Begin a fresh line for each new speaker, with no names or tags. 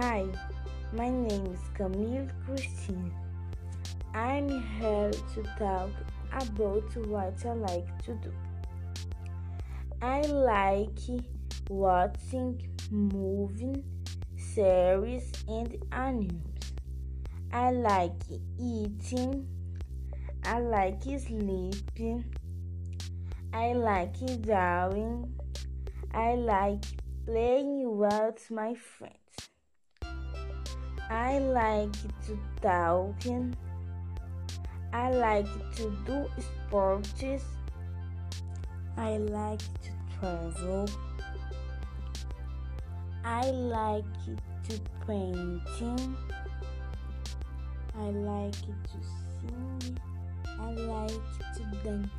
Hi, my name is Camille Christine. I'm here to talk about what I like to do. I like watching movies, series, and animals. I like eating. I like sleeping. I like drawing. I like playing with my friends. I like to talking. I like to do sports. I like to travel. I like to painting. I like to sing. I like to dance.